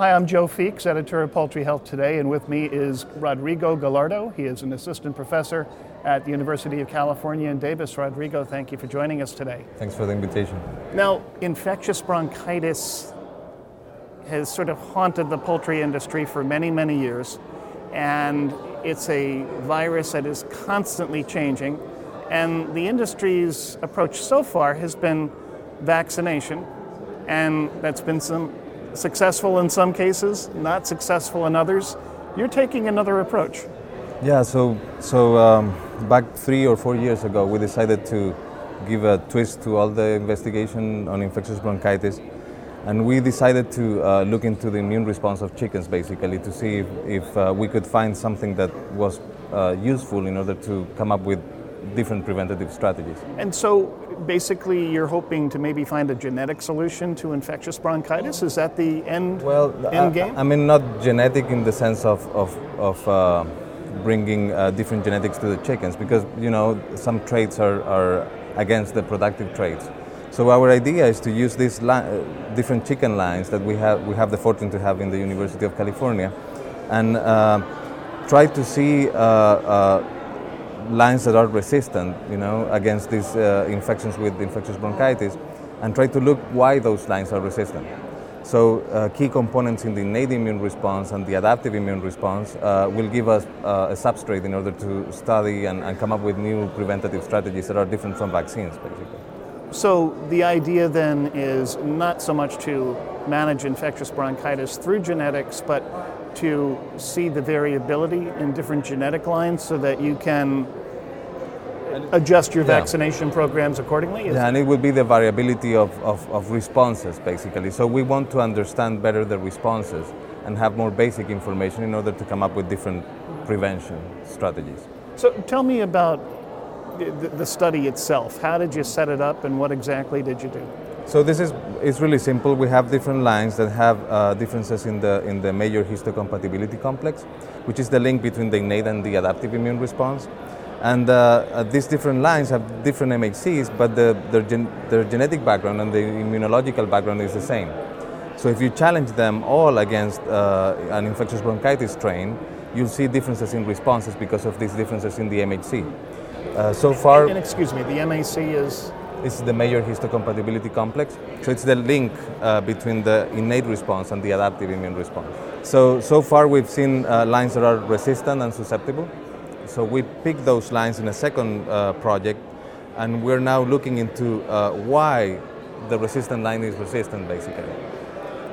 Hi, I'm Joe Feeks, editor of Poultry Health Today, and with me is Rodrigo Gallardo. He is an assistant professor at the University of California in Davis. Rodrigo, thank you for joining us today. Thanks for the invitation. Now, infectious bronchitis has sort of haunted the poultry industry for many, many years, and it's a virus that is constantly changing. And the industry's approach so far has been vaccination, and that's been some successful in some cases, not successful in others. You're taking another approach. Yeah, so so um, back three or four years ago, we decided to give a twist to all the investigation on infectious bronchitis, and we decided to uh, look into the immune response of chickens, basically, to see if, if uh, we could find something that was uh, useful in order to come up with different preventative strategies. And so basically you're hoping to maybe find a genetic solution to infectious bronchitis? Is that the end, well, end game? I, I mean, not genetic in the sense of, of, of uh, bringing uh, different genetics to the chickens because, you know, some traits are, are against the productive traits. So our idea is to use these li- uh, different chicken lines that we have, we have the fortune to have in the University of California and uh, try to see uh, uh, lines that are resistant, you know, against these uh, infections with infectious bronchitis, and try to look why those lines are resistant. So, uh, key components in the innate immune response and the adaptive immune response uh, will give us uh, a substrate in order to study and, and come up with new preventative strategies that are different from vaccines, basically. So, the idea then is not so much to manage infectious bronchitis through genetics, but to see the variability in different genetic lines so that you can adjust your Yeah. vaccination programs accordingly? Is- Yeah, and it would be the variability of, of, of responses, basically. So we want to understand better the responses and have more basic information in order to come up with different prevention strategies. So tell me about the, the study itself. How did you set it up and what exactly did you do? So this is it's really simple. We have different lines that have uh, differences in the in the major histocompatibility complex, which is the link between the innate and the adaptive immune response. And uh, uh, these different lines have different MHCs, but the, their, gen- their genetic background and the immunological background is the same. So if you challenge them all against uh, an infectious bronchitis strain, you'll see differences in responses because of these differences in the MHC. Uh, so far, And excuse me, the MAC is is the major histocompatibility complex. So it's the link uh, between the innate response and the adaptive immune response. So, so far we've seen uh, lines that are resistant and susceptible. So we picked those lines in a second uh, project and we're now looking into uh, why the resistant line is resistant basically.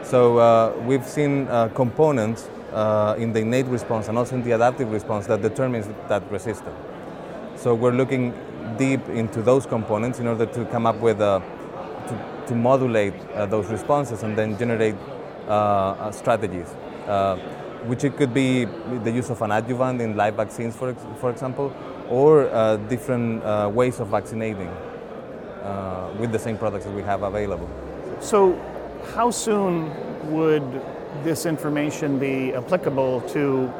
So uh, we've seen uh, components uh, in the innate response and also in the adaptive response that determines that resistance. So we're looking deep into those components in order to come up with a, to, to modulate uh, those responses and then generate uh, uh, strategies, uh, which it could be the use of an adjuvant in live vaccines, for, ex- for example, or uh, different uh, ways of vaccinating uh, with the same products that we have available. so. How soon would this information be applicable to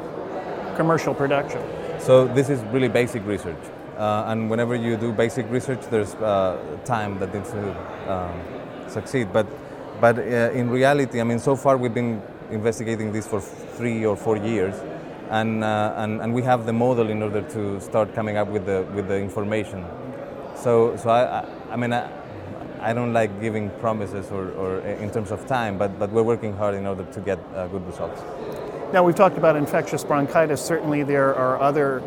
commercial production? So this is really basic research, uh, and whenever you do basic research, there's uh, time that needs to um, succeed. But but uh, in reality, I mean, so far we've been investigating this for three or four years, and uh, and and we have the model in order to start coming up with the with the information. So so I I, I mean. I, I don't like giving promises or, or in terms of time, but, but we're working hard in order to get uh, good results. Now, we've talked about infectious bronchitis. Certainly, there are other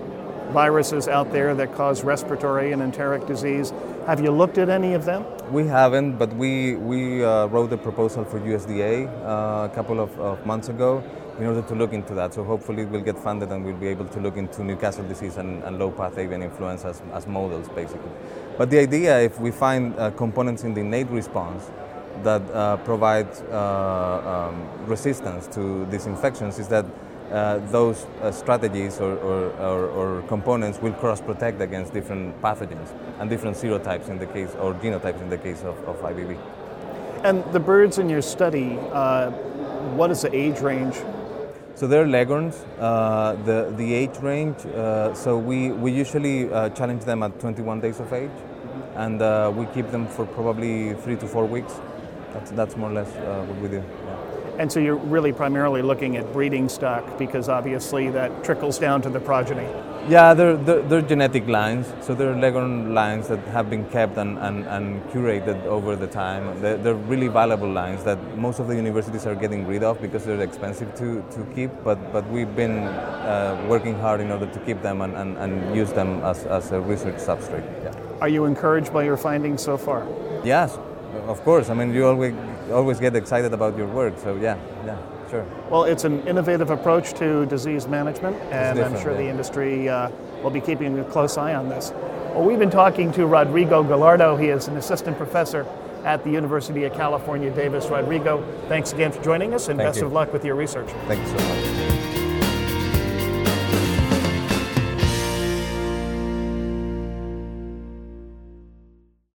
viruses out there that cause respiratory and enteric disease. Have you looked at any of them? We haven't, but we, we uh, wrote a proposal for USDA uh, a couple of, of months ago in order to look into that. So hopefully we'll get funded and we'll be able to look into Newcastle disease and, and low path avian influenza as, as models, basically. But the idea, if we find uh, components in the innate response that uh, provide uh, um, resistance to these infections, is that uh, those uh, strategies or, or, or, or components will cross-protect against different pathogens and different serotypes in the case, or genotypes in the case of, of IBV. And the birds in your study, uh, what is the age range? So they're leghorns. Uh, the the age range. Uh, so we we usually uh, challenge them at 21 days of age, and uh, we keep them for probably three to four weeks. That's that's more or less uh, what we do. Yeah. And so you're really primarily looking at breeding stock because obviously that trickles down to the progeny. Yeah, they're, they're, they're, genetic lines. So they're Leghorn lines that have been kept and, and, and curated over the time. They're, they're, really valuable lines that most of the universities are getting rid of because they're expensive to, to keep. But, but we've been uh, working hard in order to keep them and, and, and use them as, as a research substrate. Yeah. Are you encouraged by your findings so far? Yes, of course. I mean, you always, always get excited about your work. So, yeah, yeah. Sure. Well, it's an innovative approach to disease management, and I'm sure yeah. the industry uh, will be keeping a close eye on this. Well, we've been talking to Rodrigo Gallardo. He is an assistant professor at the University of California, Davis. Rodrigo, thanks again for joining us, and Thank best you. of luck with your research. Thank you so much.